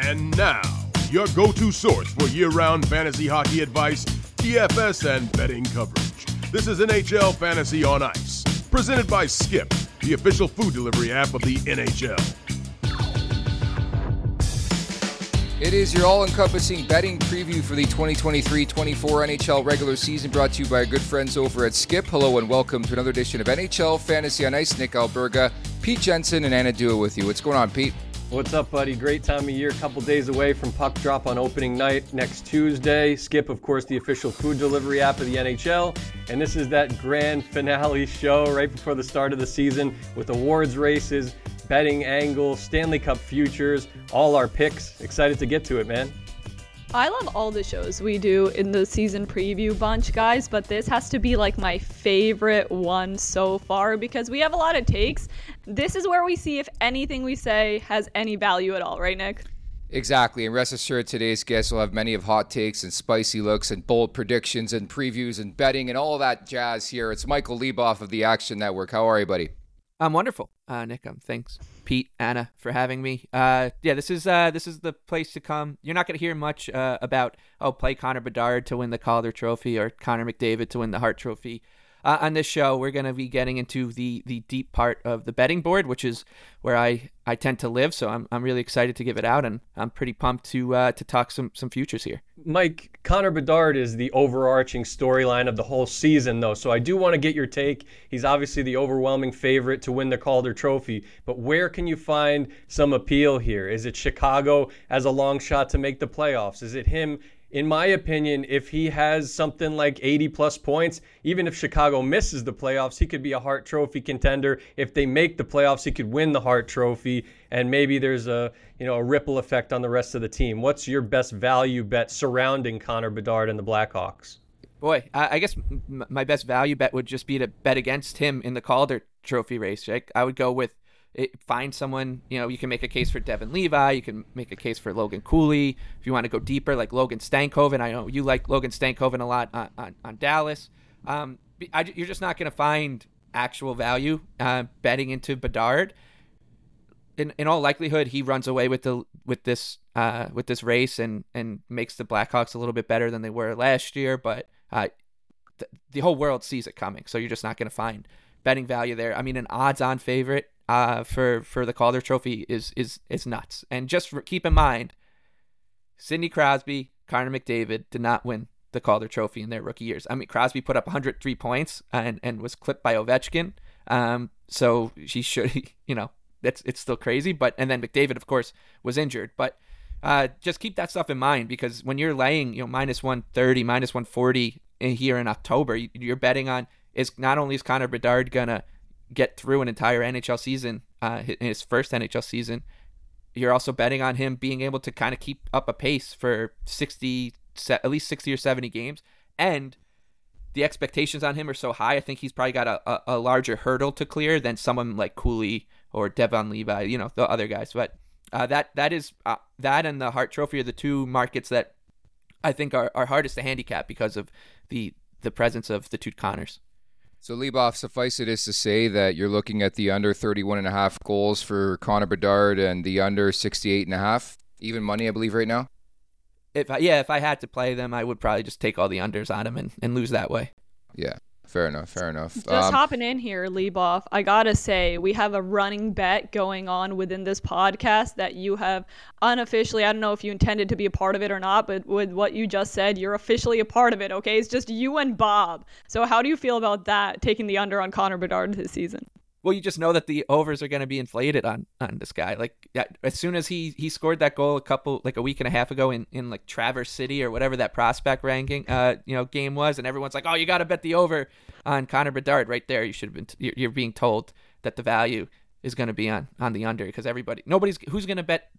And now, your go to source for year round fantasy hockey advice, DFS, and betting coverage. This is NHL Fantasy on Ice, presented by Skip, the official food delivery app of the NHL. It is your all encompassing betting preview for the 2023 24 NHL regular season brought to you by our good friends over at Skip. Hello and welcome to another edition of NHL Fantasy on Ice. Nick Alberga, Pete Jensen, and Anna Dua with you. What's going on, Pete? What's up, buddy? Great time of year. Couple days away from puck drop on opening night next Tuesday. Skip, of course, the official food delivery app of the NHL. And this is that grand finale show right before the start of the season with awards races, betting angles, Stanley Cup futures, all our picks. Excited to get to it, man. I love all the shows we do in the season preview bunch, guys, but this has to be like my favorite one so far because we have a lot of takes. This is where we see if anything we say has any value at all, right, Nick? Exactly, and rest assured, today's guests will have many of hot takes and spicy looks and bold predictions and previews and betting and all that jazz here. It's Michael Leboff of the Action Network. How are you, buddy? I'm wonderful, uh, Nick. Um, thanks, Pete, Anna, for having me. Uh, yeah, this is uh, this is the place to come. You're not going to hear much uh, about oh, play Connor Bedard to win the Calder Trophy or Connor McDavid to win the Hart Trophy. Uh, on this show, we're going to be getting into the the deep part of the betting board, which is where I, I tend to live. So I'm, I'm really excited to give it out, and I'm pretty pumped to uh, to talk some some futures here. Mike Connor Bedard is the overarching storyline of the whole season, though. So I do want to get your take. He's obviously the overwhelming favorite to win the Calder Trophy, but where can you find some appeal here? Is it Chicago as a long shot to make the playoffs? Is it him in my opinion, if he has something like 80 plus points, even if Chicago misses the playoffs, he could be a Hart Trophy contender. If they make the playoffs, he could win the Hart Trophy, and maybe there's a you know a ripple effect on the rest of the team. What's your best value bet surrounding Connor Bedard and the Blackhawks? Boy, I guess my best value bet would just be to bet against him in the Calder Trophy race. I would go with it, find someone, you know, you can make a case for Devon Levi, you can make a case for Logan Cooley. If you want to go deeper, like Logan Stankoven, I know you like Logan Stankoven a lot on, on, on Dallas. Um, I, you're just not going to find actual value uh, betting into Bedard. In, in all likelihood, he runs away with the with this uh, with this race and and makes the Blackhawks a little bit better than they were last year. But uh, th- the whole world sees it coming, so you're just not going to find betting value there. I mean, an odds-on favorite uh, for for the Calder Trophy is is is nuts. And just keep in mind, Sidney Crosby, Connor McDavid did not win the Calder Trophy in their rookie years. I mean, Crosby put up 103 points and and was clipped by Ovechkin. Um, so she should, you know, that's it's still crazy. But and then McDavid, of course, was injured. But uh, just keep that stuff in mind because when you're laying, you know, minus 130, minus 140 in here in October, you're betting on is not only is Connor Bedard gonna get through an entire NHL season, uh, his first NHL season, you're also betting on him being able to kind of keep up a pace for 60, at least 60 or 70 games. And the expectations on him are so high. I think he's probably got a, a, a larger hurdle to clear than someone like Cooley or Devon Levi, you know, the other guys. But uh, that that is uh, that and the Hart Trophy are the two markets that I think are, are hardest to handicap because of the the presence of the two Connors. So, Leboff, suffice it is to say that you're looking at the under 31 and a half goals for Connor Bedard and the under 68 and a half, even money, I believe, right now. If I, yeah, if I had to play them, I would probably just take all the unders on them and, and lose that way. Yeah. Fair enough. Fair enough. Just um, hopping in here, Leboff. I gotta say, we have a running bet going on within this podcast that you have unofficially. I don't know if you intended to be a part of it or not, but with what you just said, you're officially a part of it. Okay, it's just you and Bob. So how do you feel about that? Taking the under on Connor Bedard this season? Well, you just know that the overs are going to be inflated on on this guy. Like as soon as he he scored that goal a couple like a week and a half ago in in like Traverse City or whatever that prospect ranking uh you know game was, and everyone's like, oh, you got to bet the over on Connor Bedard right there. You should have been t- you're being told that the value is going to be on on the under because everybody nobody's who's going to bet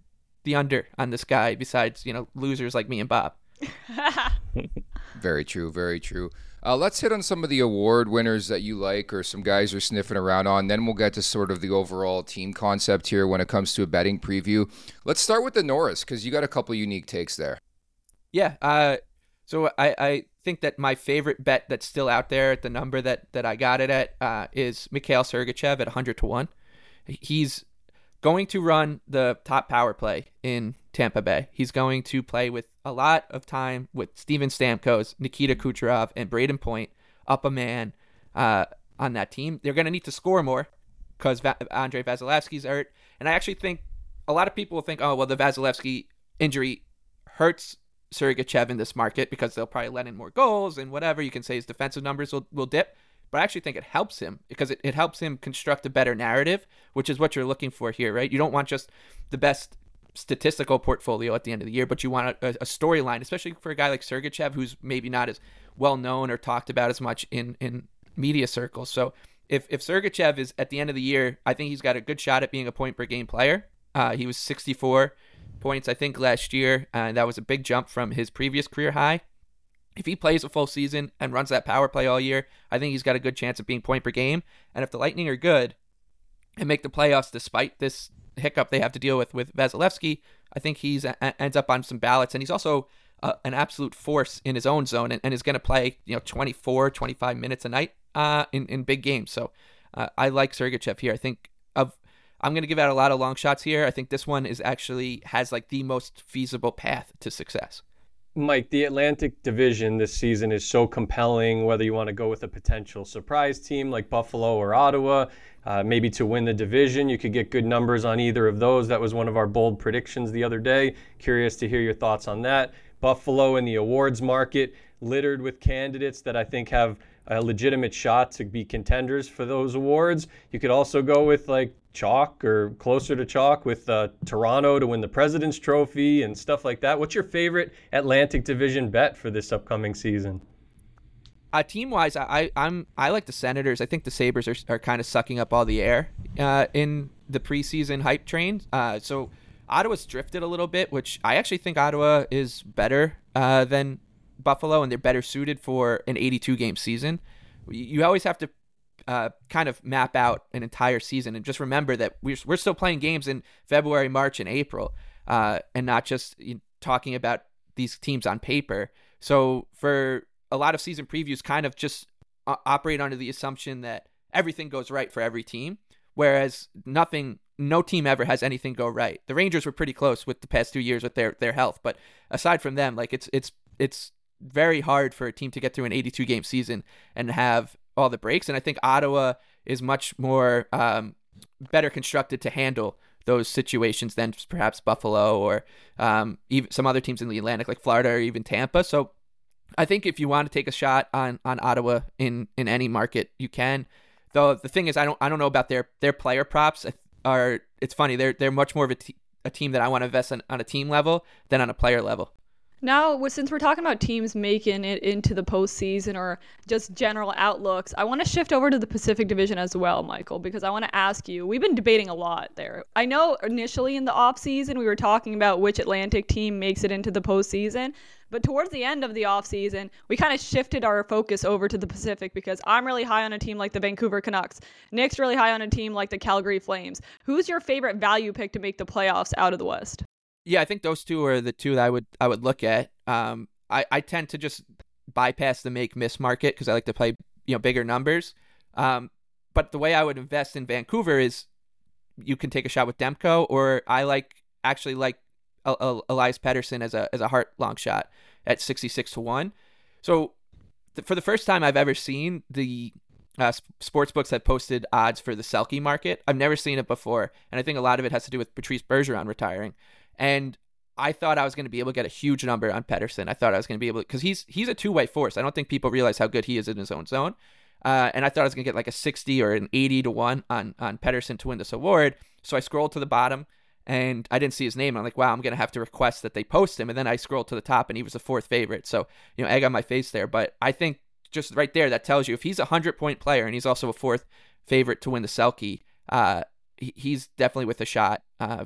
the under on this guy besides you know losers like me and Bob. very true. Very true. Uh, let's hit on some of the award winners that you like or some guys are sniffing around on. Then we'll get to sort of the overall team concept here when it comes to a betting preview. Let's start with the Norris because you got a couple unique takes there. Yeah. Uh, so I, I think that my favorite bet that's still out there at the number that, that I got it at uh, is Mikhail Sergachev at 100 to 1. He's going to run the top power play in Tampa Bay. He's going to play with a lot of time with Steven Stamkos, Nikita Kucherov, and Brayden Point up a man uh, on that team. They're going to need to score more because Va- Andrei Vasilevskiy's hurt. And I actually think a lot of people will think, oh, well, the Vasilevskiy injury hurts Sergachev in this market because they'll probably let in more goals and whatever. You can say his defensive numbers will, will dip. But I actually think it helps him because it, it helps him construct a better narrative, which is what you're looking for here, right? You don't want just the best statistical portfolio at the end of the year, but you want a, a storyline, especially for a guy like Sergachev, who's maybe not as well known or talked about as much in, in media circles. So if, if Sergachev is at the end of the year, I think he's got a good shot at being a point per game player. Uh, he was 64 points, I think, last year, and that was a big jump from his previous career high. If he plays a full season and runs that power play all year, I think he's got a good chance of being point per game. And if the Lightning are good and make the playoffs despite this hiccup they have to deal with with Vasilevskiy, I think he's ends up on some ballots, and he's also uh, an absolute force in his own zone and, and is going to play you know 24, 25 minutes a night uh, in in big games. So uh, I like Sergachev here. I think of I'm going to give out a lot of long shots here. I think this one is actually has like the most feasible path to success. Mike, the Atlantic Division this season is so compelling, whether you want to go with a potential surprise team like Buffalo or Ottawa, uh, maybe to win the division. You could get good numbers on either of those. That was one of our bold predictions the other day. Curious to hear your thoughts on that. Buffalo in the awards market, littered with candidates that I think have a legitimate shot to be contenders for those awards. You could also go with like chalk or closer to chalk with uh, Toronto to win the President's Trophy and stuff like that. What's your favorite Atlantic Division bet for this upcoming season? Uh, team wise, I, I am I like the Senators. I think the Sabres are, are kind of sucking up all the air uh, in the preseason hype train. Uh, so Ottawa's drifted a little bit, which I actually think Ottawa is better uh, than Buffalo, and they're better suited for an 82 game season. You always have to uh, kind of map out an entire season and just remember that we're, we're still playing games in February, March, and April, uh, and not just you know, talking about these teams on paper. So for a lot of season previews, kind of just uh, operate under the assumption that everything goes right for every team, whereas nothing. No team ever has anything go right. The Rangers were pretty close with the past two years with their, their health, but aside from them, like it's it's it's very hard for a team to get through an 82 game season and have all the breaks. And I think Ottawa is much more um, better constructed to handle those situations than perhaps Buffalo or um, even some other teams in the Atlantic, like Florida or even Tampa. So I think if you want to take a shot on on Ottawa in in any market, you can. Though the thing is, I don't I don't know about their their player props. Are it's funny they're they're much more of a, t- a team that I want to invest in on a team level than on a player level. Now, since we're talking about teams making it into the postseason or just general outlooks, I want to shift over to the Pacific Division as well, Michael, because I want to ask you. We've been debating a lot there. I know initially in the offseason we were talking about which Atlantic team makes it into the postseason, but towards the end of the offseason, we kind of shifted our focus over to the Pacific because I'm really high on a team like the Vancouver Canucks. Nick's really high on a team like the Calgary Flames. Who's your favorite value pick to make the playoffs out of the West? Yeah, I think those two are the two that I would I would look at. Um, I I tend to just bypass the make miss market because I like to play you know bigger numbers. Um, but the way I would invest in Vancouver is you can take a shot with Demko, or I like actually like Elias Pettersson as a as a Hart long shot at sixty six to one. So th- for the first time I've ever seen the uh, sports books have posted odds for the Selke market. I've never seen it before, and I think a lot of it has to do with Patrice Bergeron retiring. And I thought I was going to be able to get a huge number on Pettersson. I thought I was going to be able to because he's he's a two way force. I don't think people realize how good he is in his own zone. Uh, and I thought I was going to get like a 60 or an 80 to 1 on, on Pettersson to win this award. So I scrolled to the bottom and I didn't see his name. I'm like, wow, I'm to have to request that they post him. And then I scrolled to the top and he was the fourth favorite. So, you know, egg on my face there. But I think just right there, that tells you if he's a 100 point player and he's also a fourth favorite to win the Selke, uh, he's definitely with a shot uh,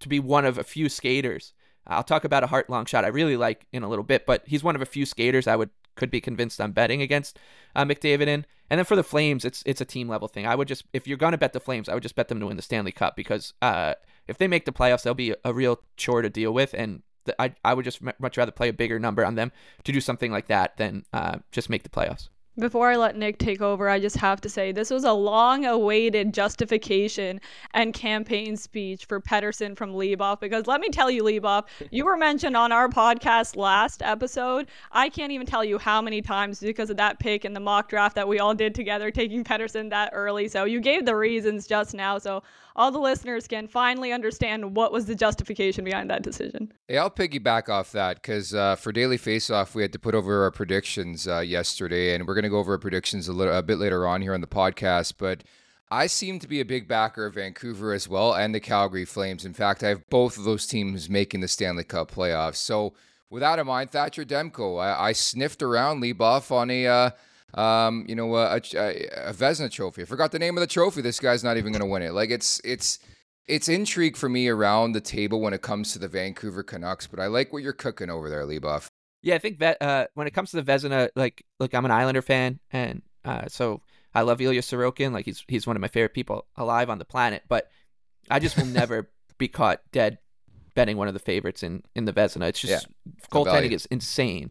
to be one of a few skaters. I'll talk about a Hart long shot I really like in a little bit, but he's one of a few skaters I would could be convinced I'm betting against uh, McDavid in. And then for the Flames, it's it's a team level thing. I would just if you're gonna bet the Flames, I would just bet them to win the Stanley Cup because uh, if they make the playoffs, they'll be a real chore to deal with, and I I would just much rather play a bigger number on them to do something like that than uh, just make the playoffs. Before I let Nick take over, I just have to say this was a long awaited justification and campaign speech for Pettersson from Leboff because let me tell you, Leboff, you were mentioned on our podcast last episode. I can't even tell you how many times because of that pick in the mock draft that we all did together, taking Pettersson that early. So you gave the reasons just now. So all the listeners can finally understand what was the justification behind that decision. Hey, I'll piggyback off that because uh, for Daily Faceoff, we had to put over our predictions uh, yesterday, and we're going to go over our predictions a, little, a bit later on here on the podcast. But I seem to be a big backer of Vancouver as well and the Calgary Flames. In fact, I have both of those teams making the Stanley Cup playoffs. So, with that in mind, Thatcher Demko, I, I sniffed around Leboff on a. Uh, um, you know, a, a, a Vezina trophy. I forgot the name of the trophy. This guy's not even going to win it. Like it's it's it's intrigue for me around the table when it comes to the Vancouver Canucks. But I like what you're cooking over there, Leboff. Yeah, I think that uh, when it comes to the Vezina, like look, I'm an Islander fan, and uh, so I love Ilya Sorokin. Like he's he's one of my favorite people alive on the planet. But I just will never be caught dead betting one of the favorites in in the Vezina. It's just yeah, goaltending is insane.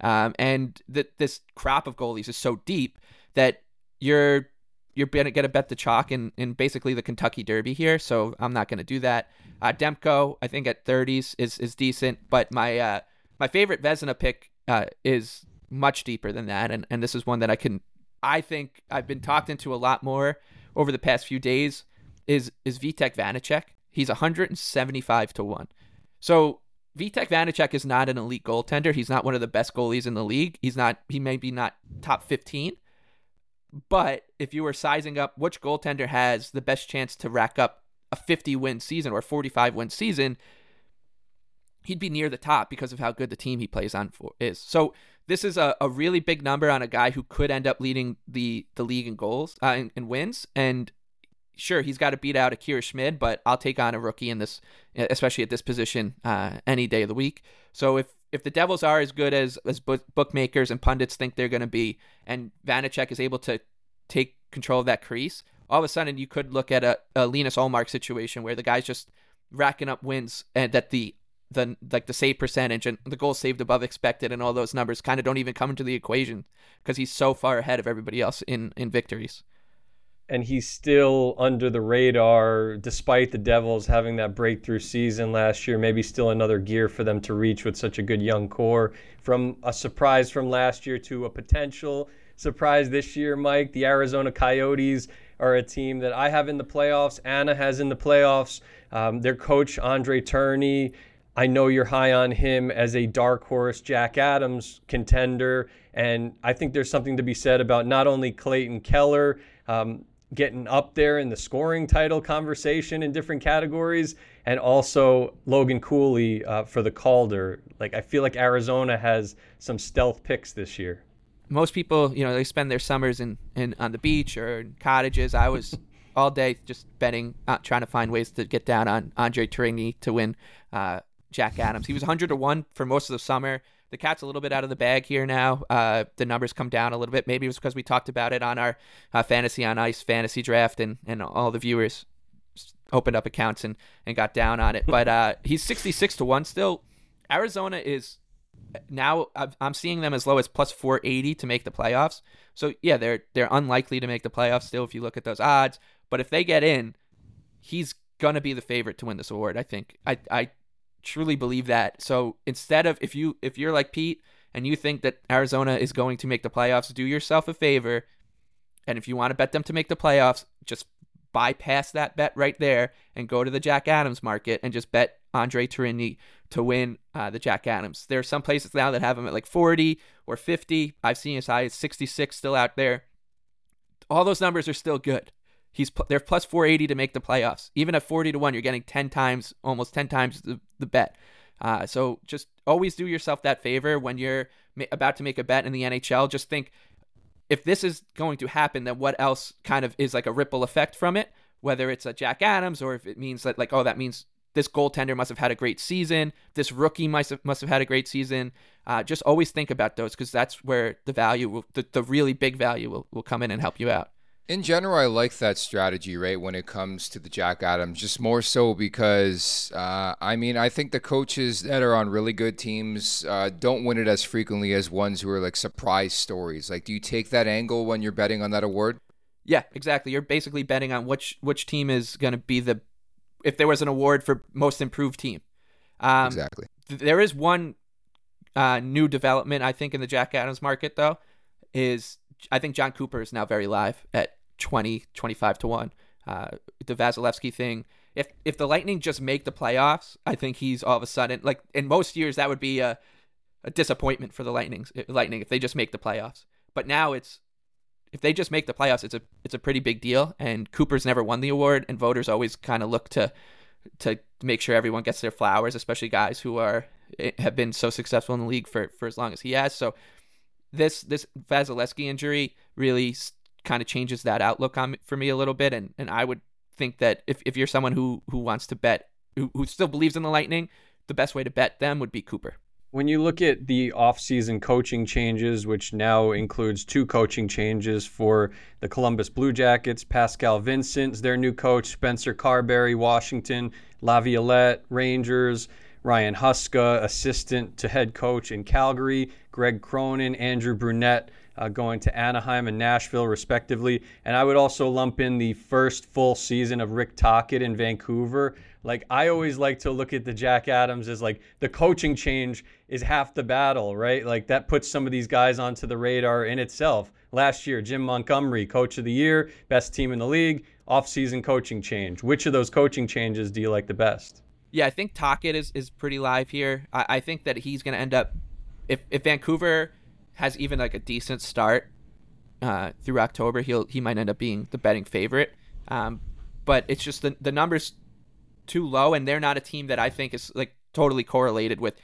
Um, and that this crop of goalies is so deep that you're you're gonna bet the chalk in, in basically the Kentucky Derby here. So I'm not gonna do that. Uh, Demko, I think at 30s is is decent, but my uh, my favorite Vezina pick uh, is much deeper than that, and and this is one that I can I think I've been talked into a lot more over the past few days. Is is Vitek Vanecek? He's 175 to one. So Vitek Vanecek is not an elite goaltender. He's not one of the best goalies in the league. He's not. He may be not top fifteen. But if you were sizing up which goaltender has the best chance to rack up a 50 win season or 45 win season, he'd be near the top because of how good the team he plays on for is. So this is a, a really big number on a guy who could end up leading the the league in goals uh, in, in wins. And sure, he's got to beat out Akira Schmid, but I'll take on a rookie in this, especially at this position, uh, any day of the week. So if if the Devils are as good as as bookmakers and pundits think they're going to be, and Vanecek is able to take control of that crease, all of a sudden you could look at a, a Linus Ullmark situation where the guy's just racking up wins and that the the like the save percentage and the goals saved above expected and all those numbers kind of don't even come into the equation because he's so far ahead of everybody else in in victories and he's still under the radar despite the Devils having that breakthrough season last year. Maybe still another gear for them to reach with such a good young core. From a surprise from last year to a potential surprise this year, Mike, the Arizona Coyotes are a team that I have in the playoffs. Anna has in the playoffs. Um, their coach, Andre Tourigny, I know you're high on him as a dark horse Jack Adams contender. And I think there's something to be said about not only Clayton Keller. Um, getting up there in the scoring title conversation in different categories, and also Logan Cooley uh, for the Calder. Like I feel like Arizona has some stealth picks this year. Most people, you know, they spend their summers in, in on the beach or in cottages. I was all day just betting, uh, trying to find ways to get down on Andre Tourigny to win uh, Jack Adams. He was 100 to one for most of the summer the cat's a little bit out of the bag here now. Uh, the numbers come down a little bit. Maybe it was because we talked about it on our uh, Fantasy on Ice fantasy draft, and, and all the viewers opened up accounts and, and got down on it. But uh, he's 66 to 1 still. Arizona is now I'm seeing them as low as plus 480 to make the playoffs. So yeah, they're they're unlikely to make the playoffs still if you look at those odds. But if they get in, he's gonna be the favorite to win this award. I think. I I truly believe that. So instead of if you if you're like Pete and you think that Arizona is going to make the playoffs, do yourself a favor. And if you want to bet them to make the playoffs, just bypass that bet right there and go to the Jack Adams market and just bet Andre Tourigny to win uh, the Jack Adams. There are some places now that have him at like 40 or 50. I've seen as high as 66 still out there. All those numbers are still good. He's they're plus 480 to make the playoffs. Even at 40 to one, you're getting 10 times, almost 10 times the, the bet. Uh, so just always do yourself that favor when you're about to make a bet in the NHL. Just think if this is going to happen, then what else kind of is like a ripple effect from it? Whether it's a Jack Adams or if it means that like oh that means this goaltender must have had a great season. This rookie must have, must have had a great season. Uh, just always think about those because that's where the value will, the, the really big value will, will come in and help you out. In general, I like that strategy, right, when it comes to the Jack Adams, just more so because, uh, I mean, I think the coaches that are on really good teams uh, don't win it as frequently as ones who are like surprise stories. Like, do you take that angle when you're betting on that award? Yeah, exactly. You're basically betting on which which team is going to be the if there was an award for most improved team. Um, exactly. Th- there is one uh, new development I think in the Jack Adams market though is I think John Cooper is now very live at 20, 25 to 1. Uh, the Vasilevskiy thing. If if the Lightning just make the playoffs, I think he's all of a sudden like in most years that would be a, a disappointment for the Lightnings Lightning if they just make the playoffs. But now it's if they just make the playoffs, it's a it's a pretty big deal. And Cooper's never won the award, and voters always kind of look to to make sure everyone gets their flowers, especially guys who are eh, have been so successful in the league for for as long as he has. So this this Vasilevskiy injury really kind of changes that outlook on for me a little bit, and and I would think that if if you're someone who who wants to bet who who still believes in the Lightning, the best way to bet them would be Cooper. When you look at the offseason coaching changes, which now includes two coaching changes for the Columbus Blue Jackets, Pascal Vincent's their new coach, Spencer Carbery, Washington, Laviolette, Rangers, Ryan Huska, assistant to head coach in Calgary, Greg Cronin, Andrew Brunette, uh, going to Anaheim and Nashville, respectively. And I would also lump in the first full season of Rick Tocchet in Vancouver. Like, I always like to look at the Jack Adams as like the coaching change is half the battle, right? Like, that puts some of these guys onto the radar in itself. Last year, Jim Montgomery, coach of the year, best team in the league, off-season coaching change. Which of those coaching changes do you like the best? Yeah, I think Tockett is, is pretty live here. I, I think that he's going to end up, if, if Vancouver has even like a decent start uh, through October, he'll he might end up being the betting favorite. Um, but it's just the the numbers too low, and they're not a team that I think is like totally correlated with.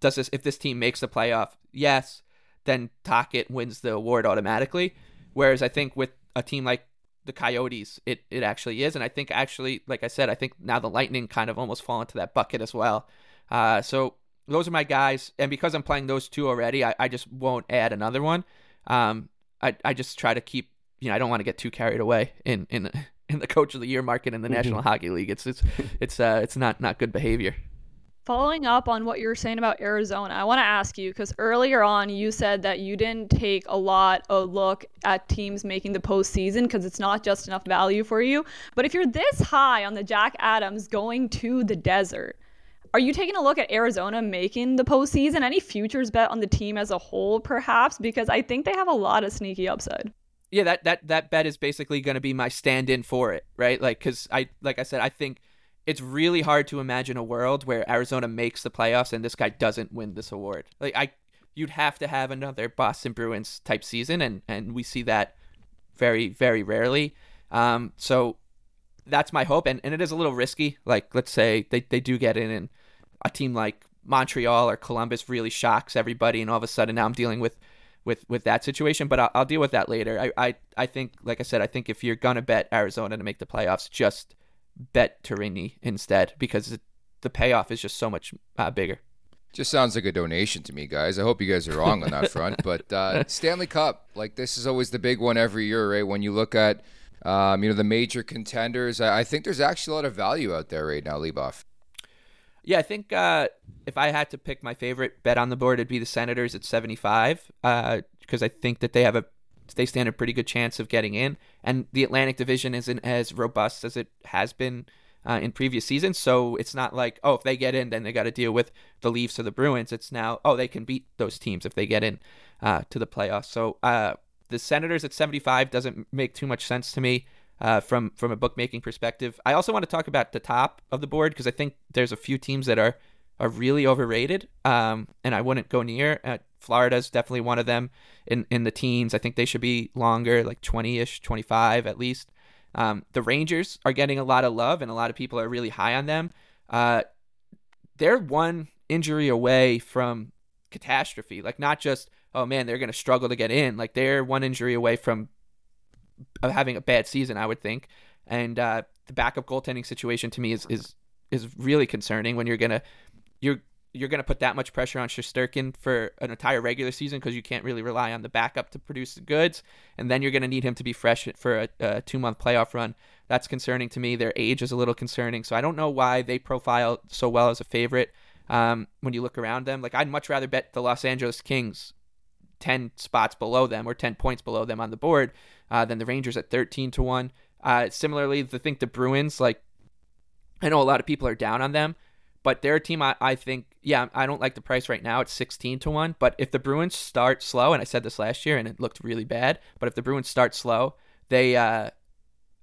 Does this if this team makes the playoff? Yes, then Tocchet wins the award automatically. Whereas I think with a team like the Coyotes, it it actually is, and I think actually, like I said, I think now the Lightning kind of almost fall into that bucket as well. Uh, so those are my guys, and because I'm playing those two already, I, I just won't add another one. Um, I I just try to keep you know I don't want to get too carried away in in in the coach of the year market in the mm-hmm. National Hockey League. It's it's it's uh it's not not good behavior. Following up on what you were saying about Arizona, I want to ask you because earlier on you said that you didn't take a lot of look at teams making the postseason because it's not just enough value for you. But if you're this high on the Jack Adams going to the desert, are you taking a look at Arizona making the postseason? Any futures bet on the team as a whole, perhaps? Because I think they have a lot of sneaky upside. Yeah, that that that bet is basically going to be my stand-in for it, right? Like, because I, like I said, I think it's really hard to imagine a world where Arizona makes the playoffs and this guy doesn't win this award. Like, I, you'd have to have another Boston Bruins type season, and and we see that very very rarely. Um, so that's my hope, and and it is a little risky. Like, let's say they they do get in and a team like Montreal or Columbus really shocks everybody, and all of a sudden now I'm dealing with with with that situation. But I'll, I'll deal with that later. I, I I think, like I said, I think if you're gonna bet Arizona to make the playoffs, just bet Tourigny instead because it, the payoff is just so much uh, bigger. Just sounds like a donation to me, guys. I hope you guys are wrong on that front. But uh, Stanley Cup, like this is always the big one every year, right? When you look at, um, you know, the major contenders, I, I, think there's actually a lot of value out there right now, Leboff. Yeah, I think uh, if I had to pick my favorite bet on the board, it'd be the Senators at 75 because uh, I think that they have a they stand a pretty good chance of getting in, and the Atlantic Division isn't as robust as it has been uh, in previous seasons. So it's not like oh, if they get in, then they got to deal with the Leafs or the Bruins. It's now oh, they can beat those teams if they get in uh, to the playoffs. So uh, the Senators at 75 doesn't make too much sense to me uh, from from a bookmaking perspective. I also want to talk about the top of the board because I think there's a few teams that are are really overrated, um, and I wouldn't go near. Uh, Florida's definitely one of them in in the teens. I think they should be longer, like 20ish, 25 at least. Um, the Rangers are getting a lot of love, and a lot of people are really high on them. Uh, they're one injury away from catastrophe. Like not just oh man, they're going to struggle to get in. Like they're one injury away from of having a bad season, I would think. And uh, the backup goaltending situation to me is is is really concerning when you're gonna you're you're to put that much pressure on Shesterkin for an entire regular season because you can't really rely on the backup to produce the goods, and then you're to need him to be fresh for a, a two month playoff run. That's concerning to me. Their age is a little concerning, so I don't know why they profile so well as a favorite. Um, when you look around them, like I'd much rather bet the Los Angeles Kings 10 spots below them or 10 points below them on the board uh, than the Rangers at 13 to 1. Uh, similarly, I think the Bruins, like, I know a lot of people are down on them, but they're a team I, I think, yeah, I don't like the price right now. It's 16 to 1. But if the Bruins start slow, and I said this last year and it looked really bad, but if the Bruins start slow, they, uh,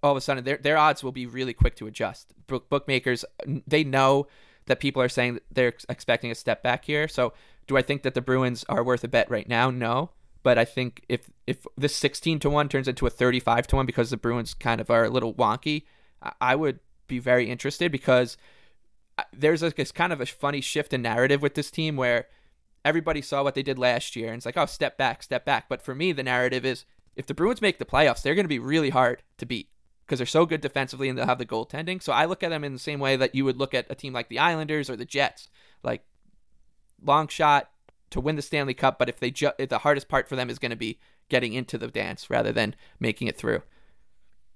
all of a sudden, their, their odds will be really quick to adjust. Book, bookmakers, they know that people are saying they're expecting a step back here. So do I think that the Bruins are worth a bet right now? No. But I think if if this 16 to 1 turns into a 35 to 1 because the Bruins kind of are a little wonky, I would be very interested because uh, there's a, this kind of a funny shift in narrative with this team where everybody saw what they did last year and it's like, oh, step back, step back. But for me, the narrative is if the Bruins make the playoffs, they're going to be really hard to beat because they're so good defensively and they'll have the goaltending. So I look at them in the same way that you would look at a team like the Islanders or the Jets. Like long shot to win the Stanley Cup, but if they ju- if the hardest part for them is going to be getting into the dance rather than making it through.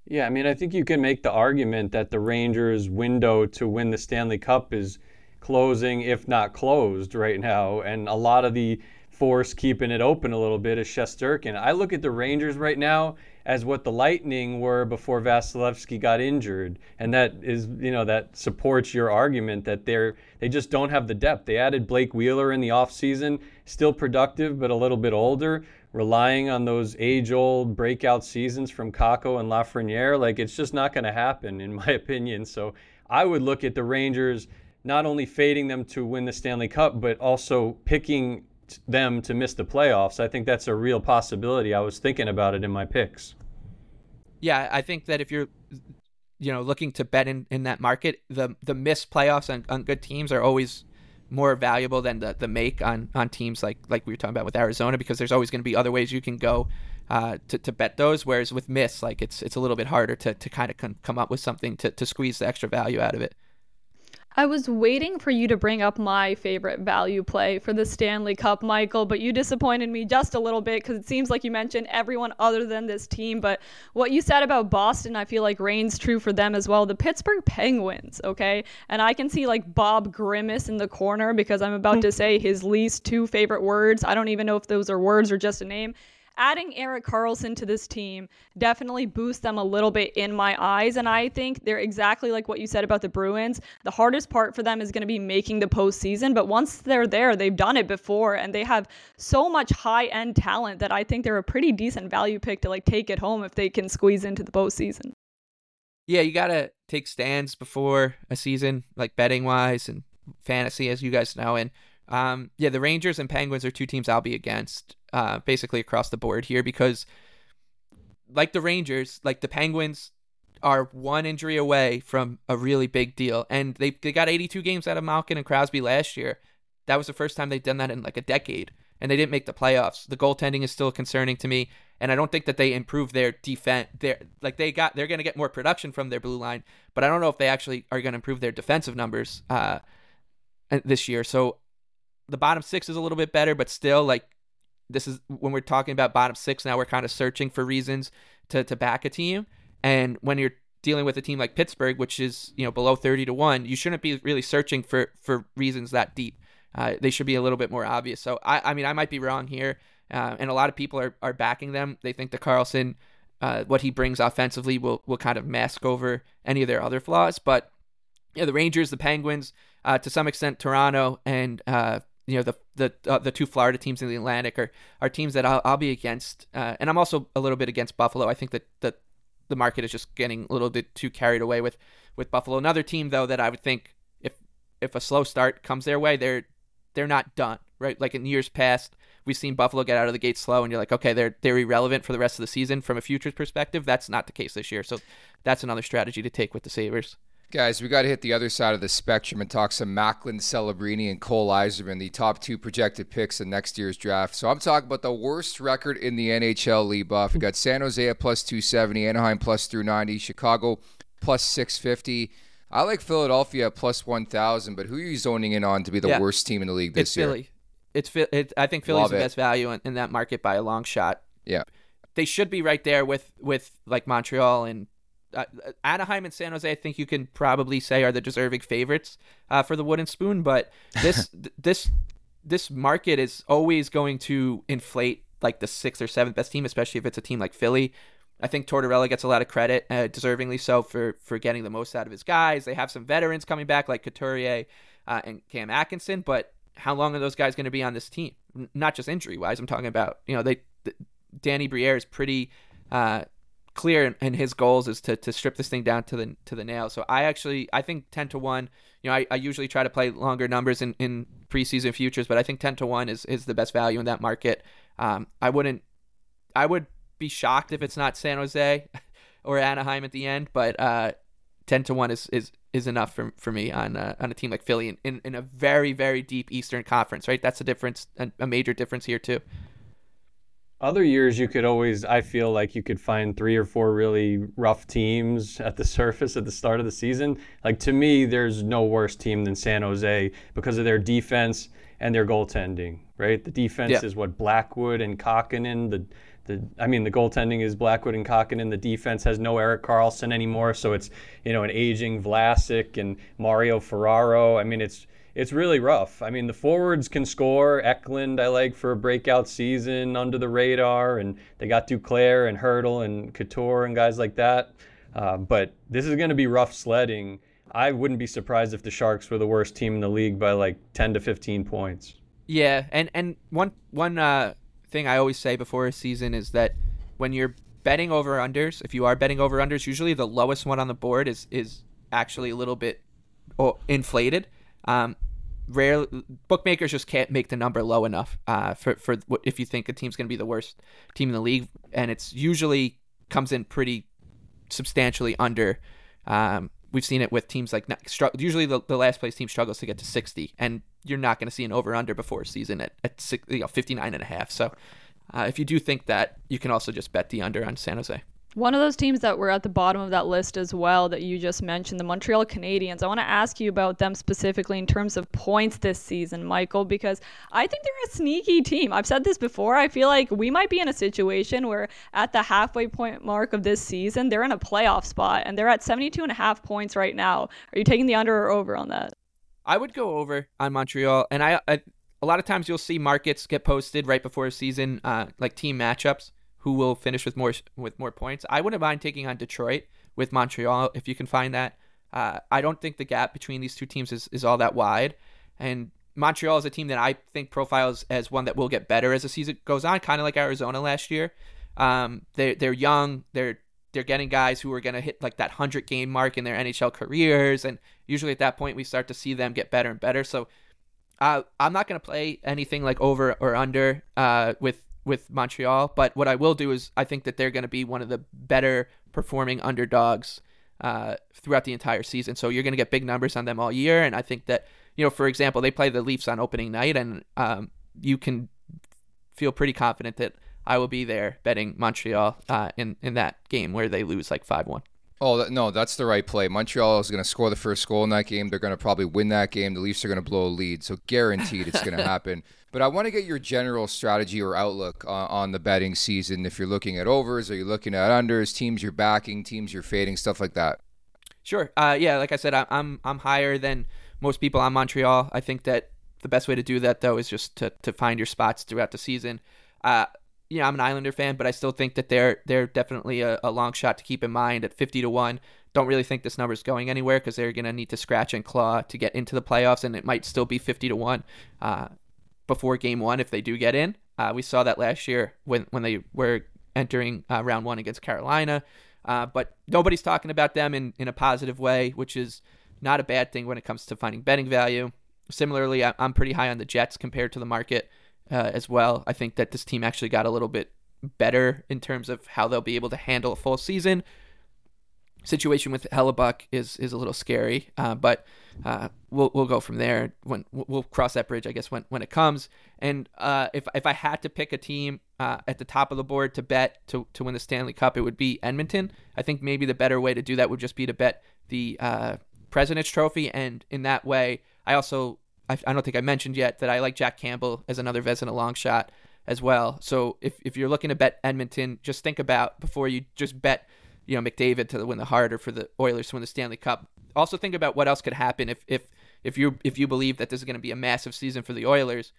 Yeah, I mean, I think you can make the argument that the Rangers' window to win the Stanley Cup is closing, if not closed, right now, and a lot of the force keeping it open a little bit is Shesterkin. I look at the Rangers right now as what the Lightning were before Vasilevskiy got injured, and that is, you know, that supports your argument that they're they just don't have the depth. They added Blake Wheeler in the offseason, still productive but a little bit older, relying on those age-old breakout seasons from Kakko and Lafreniere. Like it's just not going to happen, in my opinion. So I would look at the Rangers not only fading them to win the Stanley Cup, but also picking them to miss the playoffs. I think that's a real possibility. I was thinking about it in my picks. Yeah, I think that if you're you know looking to bet in, in that market, the the missed playoffs on, on good teams are always more valuable than the, the make on, on teams like like we were talking about with Arizona because there's always going to be other ways you can go uh, to, to bet those. Whereas with miss, like it's it's a little bit harder to, to kind of come up with something to, to squeeze the extra value out of it. I was waiting for you to bring up my favorite value play for the Stanley Cup, Michael, but you disappointed me just a little bit because it seems like you mentioned everyone other than this team. But what you said about Boston, I feel like reigns true for them as well. The Pittsburgh Penguins, okay? And I can see like Bob Grimace in the corner because I'm about hmm. to say his least two favorite words. I don't even know if those are words or just a name adding Erik Karlsson to this team definitely boosts them a little bit in my eyes. And I think they're exactly like what you said about the Bruins. The hardest part for them is going to be making the postseason. But once they're there, they've done it before and they have so much high end talent that I think they're a pretty decent value pick to like take it home if they can squeeze into the postseason. Yeah, you got to take stands before a season, like betting wise and fantasy, as you guys know. And um, yeah, the Rangers and Penguins are two teams I'll be against uh, basically across the board here because, like the Rangers, like the Penguins are one injury away from a really big deal, and they they got 82 games out of Malkin and Crosby last year. That was the first time they'd done that in like a decade, and they didn't make the playoffs. The goaltending is still concerning to me, and I don't think that they improved their defense. Their like they got they're going to get more production from their blue line, but I don't know if they actually are going to improve their defensive numbers uh, this year. So the bottom six is a little bit better, but still, like this is when we're talking about bottom six now, we're kind of searching for reasons to to back a team. And when you're dealing with a team like Pittsburgh, which is you know below thirty to one, you shouldn't be really searching for for reasons that deep. Uh, they should be a little bit more obvious. So I, I mean, I might be wrong here, uh, and a lot of people are, are backing them. They think the Karlsson uh, what he brings offensively, will will kind of mask over any of their other flaws. But yeah, the Rangers, the Penguins, uh, to some extent Toronto, and uh, you know the the uh, the two Florida teams in the Atlantic are are teams that I'll, I'll be against, uh, and I'm also a little bit against Buffalo. I think that that the market is just getting a little bit too carried away with with Buffalo. Another team though that I would think if if a slow start comes their way, they're they're not done right. Like in years past, we've seen Buffalo get out of the gate slow, and you're like, okay, they're they're irrelevant for the rest of the season from a futures perspective. That's not the case this year, so that's another strategy to take with the Sabres. Guys, we got to hit the other side of the spectrum and talk some Macklin Celebrini and Cole Eiserman, the top two projected picks in next year's draft. So I'm talking about the worst record in the NHL Leboff. We got San Jose at plus 270, Anaheim plus 390, Chicago plus 650. I like Philadelphia at plus 1,000, but who are you zoning in on to be the Yeah. worst team in the league this it's year? Philly. It's Phil- it, I think Philly's Love the it. best value in, in that market by a long shot. Yeah. They should be right there with with like Montreal and uh, Anaheim and San Jose. I think you can probably say are the deserving favorites uh, for the wooden spoon. But this th- this this market is always going to inflate like the sixth or seventh best team, especially if it's a team like Philly. I think Tortorella gets a lot of credit, uh, deservingly so, for for getting the most out of his guys. They have some veterans coming back like Couturier uh, and Cam Atkinson, but how long are those guys going to be on this team? Not just injury wise. I'm talking about you know they th- Danny Briere is pretty uh, clear in, in his goals is to, to strip this thing down to the to the nail. So I actually I think ten to one. You know I, I usually try to play longer numbers in, in preseason futures, but I think ten to one is is the best value in that market. Um, I wouldn't I would be shocked if it's not San Jose or Anaheim at the end, but uh, ten to one is is is enough for for me on uh, on a team like Philly in, in, in a very very deep Eastern Conference. Right, that's a difference, a, a major difference here too. Other years, you could always, I feel like you could find three or four really rough teams at the surface at the start of the season. Like to me, there's no worse team than San Jose because of their defense and their goaltending, right? The defense Yeah. is what Blackwood and Kahkonen. The, the, I mean, the goaltending is Blackwood and Kahkonen. The defense has no Erik Karlsson anymore, so it's you know an aging Vlasic and Mario Ferraro. I mean, it's it's really rough. I mean, the forwards can score. Eklund, I like for a breakout season under the radar, and they got Duclair and Hertl and Couture and guys like that. Uh, but this is going to be rough sledding. I wouldn't be surprised if the Sharks were the worst team in the league by like 10 to 15 points. Yeah, and and one one uh, thing I always say before a season is that when you're betting over unders, if you are betting over unders, usually the lowest one on the board is is actually a little bit oh, inflated. Um, rare bookmakers just can't make the number low enough uh, for for if you think a team's going to be the worst team in the league, and it's usually comes in pretty substantially under. Um, we've seen it with teams like stru- usually the, the last place team struggles to get to 60 and you're not going to see an over under before season at, at six, you know, 59 and a half so uh, if you do think that you can also just bet the under on san jose One of those teams that were at the bottom of that list as well that you just mentioned, the Montreal Canadiens. I want to ask you about them specifically in terms of points this season, Michael, because I think they're a sneaky team. I've said this before. I feel like we might be in a situation where at the halfway point mark of this season, they're in a playoff spot and they're at 72 and a half points right now. Are you taking the under or over on that? I would go over on Montreal, and I, I a lot of times you'll see markets get posted right before a season, uh, like team matchups, who will finish with more with more points. I wouldn't mind taking on Detroit with Montreal if you can find that. Uh, I don't think the gap between these two teams is, is all that wide, and Montreal is a team that I think profiles as one that will get better as the season goes on, kind of like Arizona last year. Um, they're they're young, they're they're getting guys who are going to hit like that 100 game mark in their NHL careers. And usually at that point, we start to see them get better and better. So uh, I'm not going to play anything like over or under uh, with, with Montreal. But what I will do is I think that they're going to be one of the better performing underdogs uh, throughout the entire season. So you're going to get big numbers on them all year. And I think that, you know, for example, they play the Leafs on opening night, and um, you can feel pretty confident that I will be there betting Montreal uh, in in that game where they lose like five one. Oh no, that's the right play. Montreal is going to score the first goal in that game. They're going to probably win that game. The Leafs are going to blow a lead, so guaranteed it's going to happen. But I want to get your general strategy or outlook on, on the betting season. If you're looking at overs, are you looking at unders, teams you're backing, teams you're fading, stuff like that. Sure. Uh, yeah, like I said, I, I'm I'm higher than most people on Montreal. I think that the best way to do that though is just to, to find your spots throughout the season. Uh, you know, I'm an Islander fan, but I still think that they're they're definitely a, a long shot to keep in mind at 50 to one. Don't really think this number is going anywhere because they're going to need to scratch and claw to get into the playoffs, and it might still be 50 to one uh, before Game One if they do get in. Uh, we saw that last year when when they were entering uh, round one against Carolina. Uh, but nobody's talking about them in, in a positive way, which is not a bad thing when it comes to finding betting value. Similarly, I- I'm pretty high on the Jets compared to the market uh, as well. I think that this team actually got a little bit better in terms of how they'll be able to handle a full season. Situation with Hellebuyck is is a little scary, uh, but uh, we'll we'll go from there. When we'll cross that bridge, I guess when, when it comes. And uh, if if I had to pick a team uh, at the top of the board to bet to to win the Stanley Cup, it would be Edmonton. I think maybe the better way to do that would just be to bet the uh, President's Trophy, and in that way, I also I, I don't think I mentioned yet that I like Jack Campbell as another Vezina long shot as well. So if if you're looking to bet Edmonton, just think about before you just bet you know McDavid to win the Hart or for the Oilers to win the Stanley Cup. Also think about what else could happen if if if you if you believe that this is going to be a massive season for the Oilers.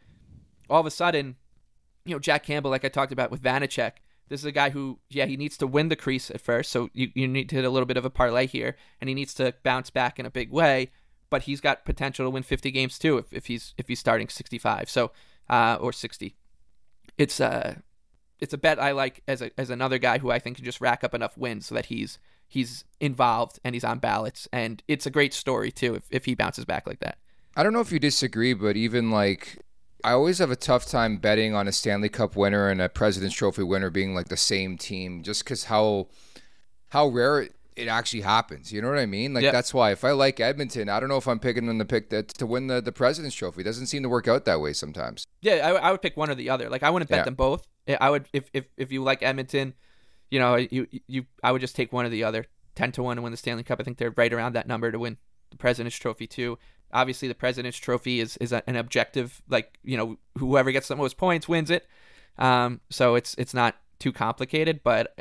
All of a sudden, you know Jack Campbell, like I talked about with Vanecek, this is a guy who, yeah, he needs to win the crease at first. So you, you need to hit a little bit of a parlay here, and he needs to bounce back in a big way. But he's got potential to win 50 games too if, if he's if he's starting 65, so uh, or 60. It's uh it's a bet I like as a, as another guy who I think can just rack up enough wins so that he's he's involved and he's on ballots, and it's a great story too if if he bounces back like that. I don't know if you disagree, but even like I always have a tough time betting on a Stanley Cup winner and a President's Trophy winner being like the same team, just because how how rare it actually happens. You know what I mean? Like that's why if I like Edmonton, I don't know if I'm picking them to pick that to win the, the President's Trophy. It doesn't seem to work out that way sometimes. Yeah, I, I would pick one or the other. Like I wouldn't bet yeah. them both. I would if, if if you like Edmonton, you know, you you I would just take one or the other. Ten to one to win the Stanley Cup. I think they're right around that number to win the President's Trophy too. Obviously, the President's Trophy is is an objective. Like you know, whoever gets the most points wins it. Um, so it's it's not too complicated, but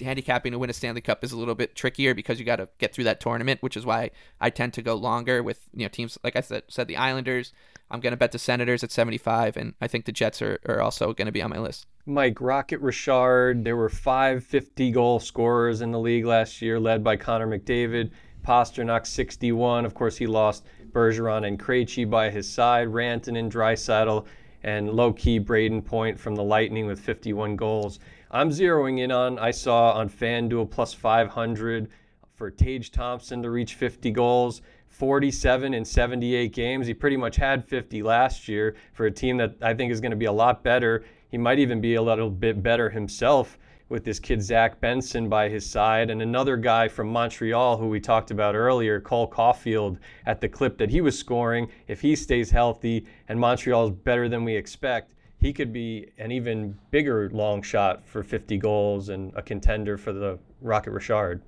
handicapping to win a Stanley Cup is a little bit trickier because you got to get through that tournament, which is why I tend to go longer with you know teams like I said, said the Islanders. I'm going to bet the Senators at 75, and I think the Jets are, are also going to be on my list. Mike Rocket Richard, there were five 50 goal scorers in the league last year, led by Connor McDavid. Pastrnak 61. Of course, he lost Bergeron and Krejci by his side, Rantanen and Draisaitl, and low-key Brayden Point from the Lightning with 51 goals. I'm zeroing in on, I saw on FanDuel plus 500 for Tage Thompson to reach 50 goals. 47 in 78 games. He pretty much had 50 last year for a team that I think is going to be a lot better. He might even be a little bit better himself with this kid Zach Benson by his side, and another guy from Montreal who we talked about earlier, Cole Caufield, at the clip that he was scoring. If he stays healthy and Montreal is better than we expect, he could be an even bigger long shot for 50 goals and a contender for the Rocket Richard.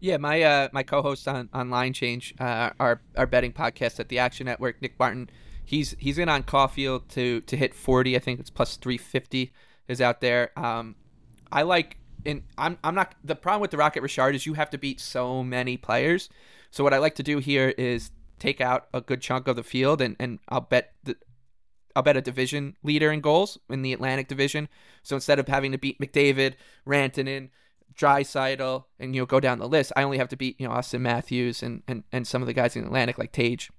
Yeah, my uh, my co-host on, on Line Change, uh, our our betting podcast at the Action Network, Nick Martin, he's he's in on Caufield to to hit 40. I think it's plus 350 is out there. Um, I like and I'm I'm not the problem with the Rocket Richard is you have to beat so many players. So what I like to do here is take out a good chunk of the field and, and I'll bet the I'll bet a division leader in goals in the Atlantic Division. So instead of having to beat McDavid, Rantanen, Draisaitl, and you know go down the list, I only have to beat you know Auston Matthews and and, and some of the guys in the Atlantic like Tage,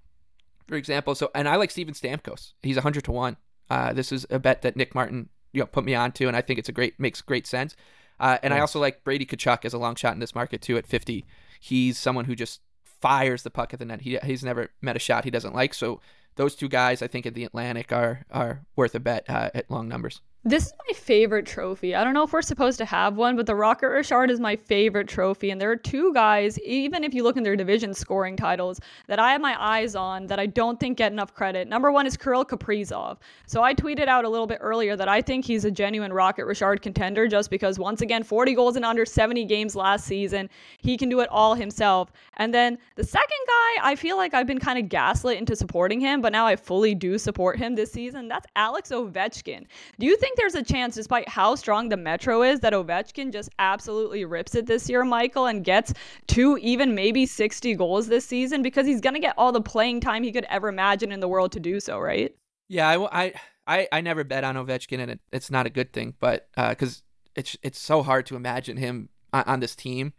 for example. So and I like Steven Stamkos. He's hundred to one. Uh, this is a bet that Nick Martin you know put me onto, and I think it's a great makes great sense. Uh, and I also like Brady Tkachuk as a long shot in this market too at 50. He's someone who just fires the puck at the net. He, he's never met a shot he doesn't like. So those two guys, I think, at the Atlantic are are worth a bet uh, at long numbers. This is my favorite trophy. I don't know if we're supposed to have one, but the Rocket Richard is my favorite trophy. And there are two guys, even if you look in their division scoring titles, that I have my eyes on that I don't think get enough credit. Number one is Kirill Kaprizov. So I tweeted out a little bit earlier that I think he's a genuine Rocket Richard contender just because, once again, 40 goals in under 70 games last season. He can do it all himself. And then the second guy, I feel like I've been kind of gaslit into supporting him, but now I fully do support him this season. That's Alex Ovechkin. Do you think? Think there's a chance, despite how strong the Metro is, that Ovechkin just absolutely rips it this year, Michael, and gets two, even maybe 60 goals this season because he's going to get all the playing time he could ever imagine in the world to do so, right? Yeah, I, I, I never bet on Ovechkin, and it, it's not a good thing, but because uh, it's it's so hard to imagine him on, on this team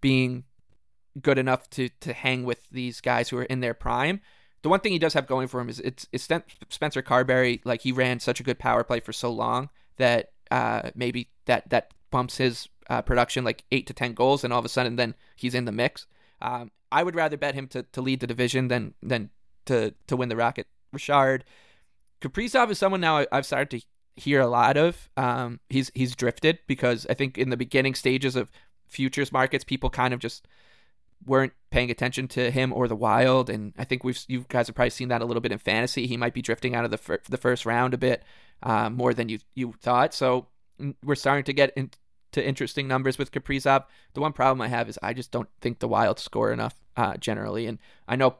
being good enough to to hang with these guys who are in their prime the one thing he does have going for him is it's, it's Spencer Carbery. Like he ran such a good power play for so long that uh, maybe that that bumps his uh, production like eight to ten goals, and all of a sudden then he's in the mix. Um, I would rather bet him to, to lead the division than than to to win the Rocket. Richard Kaprizov is someone now I've started to hear a lot of. Um, he's he's drifted because I think in the beginning stages of futures markets, people kind of just weren't paying attention to him or the Wild, and I think we've you guys have probably seen that a little bit in fantasy. He might be drifting out of the fir- the first round a bit uh, more than you you thought. So mm, we're starting to get into interesting numbers with Kaprizov. The one problem I have is I just don't think the Wild score enough. uh, generally. And I know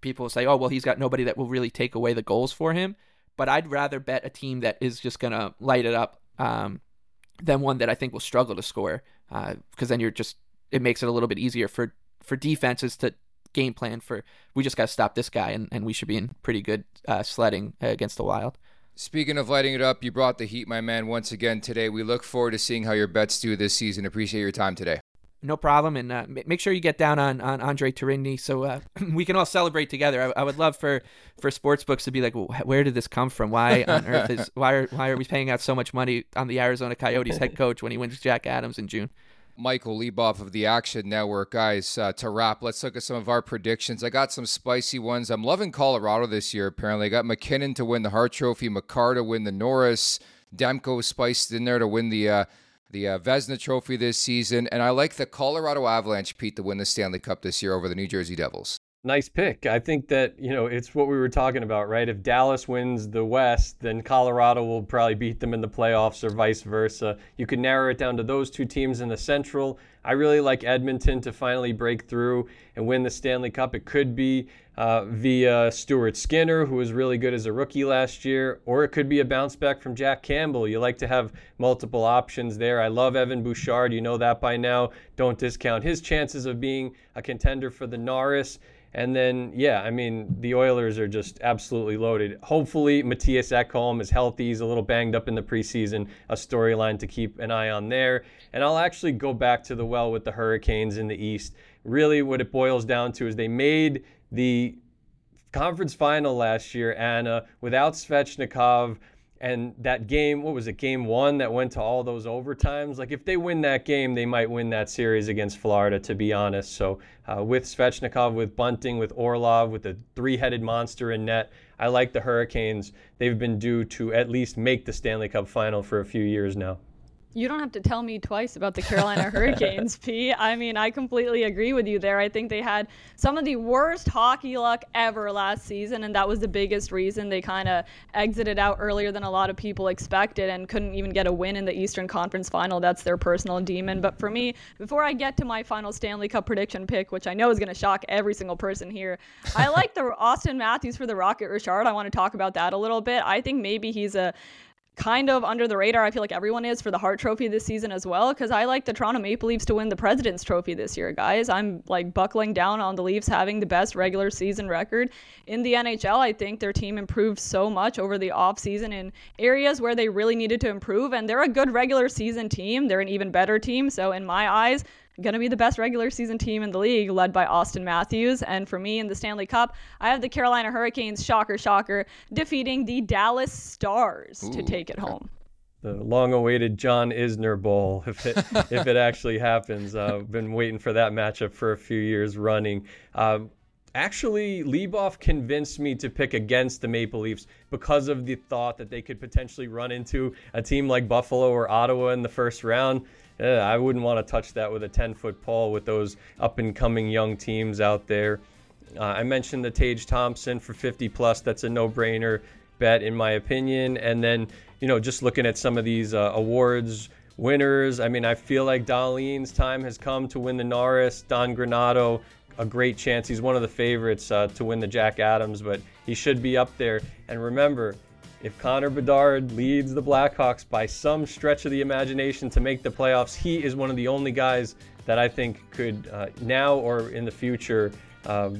people say, oh, well, he's got nobody that will really take away the goals for him. But I'd rather bet a team that is just going to light it up um, than one that I think will struggle to score. Because uh, then you're just, it makes it a little bit easier for, for defenses to game plan for, we just got to stop this guy and, and we should be in pretty good uh, sledding against the Wild. Speaking of lighting it up, you brought the heat, my man, once again today. We look forward to seeing how your bets do this season. Appreciate your time today. No problem, and uh, make sure you get down on, on Andre Tourigny so uh, we can all celebrate together. I, I, would love for for sports books to be like, well, where did this come from? Why on earth is why are why are we paying out so much money on the Arizona Coyotes head coach when he wins Jack Adams in June? Michael Leboff of the Action Network. Guys, uh, to wrap, let's look at some of our predictions. I got some spicy ones. I'm loving Colorado this year, apparently. I got MacKinnon to win the Hart Trophy, Makar to win the Norris, Demko spiced in there to win the. Uh, the uh, Vezina Trophy this season, and I like the Colorado Avalanche, Pete, to win the Stanley Cup this year over the New Jersey Devils nice pick. I think that, you know, it's what we were talking about, right? If Dallas wins the West, then Colorado will probably beat them in the playoffs or vice versa. You could narrow it down to those two teams in the Central. I really like Edmonton to finally break through and win the Stanley Cup. It could be uh, via Stuart Skinner, who was really good as a rookie last year, or it could be a bounce back from Jack Campbell. You like to have multiple options there. I love Evan Bouchard. You know that by now. Don't discount his chances of being a contender for the Norris. And then, yeah, I mean, the Oilers are just absolutely loaded. Hopefully, Mattias Ekholm is healthy. He's a little banged up in the preseason. A storyline to keep an eye on there. And I'll actually go back to the well with the Hurricanes in the East. Really, what it boils down to is they made the conference final last year, Anna, without Svechnikov and that game, what was it, game one that went to all those overtimes? Like, if they win that game, they might win that series against Florida, to be honest. So, uh, with Svechnikov, with Bunting, with Orlov, with the three headed monster in net, I like the Hurricanes. They've been due to at least make the Stanley Cup final for a few years now. You don't have to tell me twice about the Carolina Hurricanes, P. I mean, I completely agree with you there. I think they had some of the worst hockey luck ever last season, and that was the biggest reason they kind of exited out earlier than a lot of people expected and couldn't even get a win in the Eastern Conference final. That's their personal demon. But for me, before I get to my final Stanley Cup prediction pick, which I know is going to shock every single person here, I like the Auston Matthews for the Rocket Richard. I want to talk about that a little bit. I think maybe he's a kind of under the radar. I feel like everyone is for the Hart Trophy this season as well, because I like the Toronto Maple Leafs to win the President's Trophy this year, guys. I'm like buckling down on the Leafs having the best regular season record in the NHL. I think their team improved so much over the offseason in areas where they really needed to improve, and they're a good regular season team. They're an even better team. So, in my eyes, going to be the best regular season team in the league, led by Auston Matthews. And for me in the Stanley Cup, I have the Carolina Hurricanes, shocker, shocker, defeating the Dallas Stars Ooh, to take it home. The long-awaited John Isner Bowl, if it if it actually happens. I've uh, been waiting for that matchup for a few years running. Uh, actually, Leboff convinced me to pick against the Maple Leafs because of the thought that they could potentially run into a team like Buffalo or Ottawa in the first round I wouldn't want to touch that with a 10 foot pole with those up and coming young teams out there. Uh, I mentioned the Tage Thompson for 50 plus. That's a no brainer bet, in my opinion. And then, you know, just looking at some of these uh, awards winners, I mean, I feel like Dahlin's time has come to win the Norris. Don Granato, a great chance. He's one of the favorites uh, to win the Jack Adams, but he should be up there. And remember, if Connor Bedard leads the Blackhawks by some stretch of the imagination to make the playoffs, he is one of the only guys that I think could uh, now or in the future uh,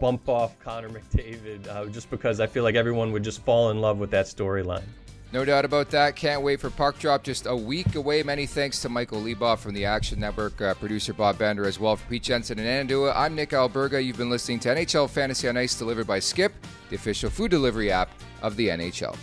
bump off Connor McDavid uh, just because I feel like everyone would just fall in love with that storyline. No doubt about that. Can't wait for puck drop. Just a week away. Many thanks to Michael Leboff from the Action Network, uh, producer Bob Bender as well for Pete Jensen and Anna Dua. I'm Nick Alberga. You've been listening to NHL Fantasy on Ice delivered by Skip, the official food delivery app of the NHL.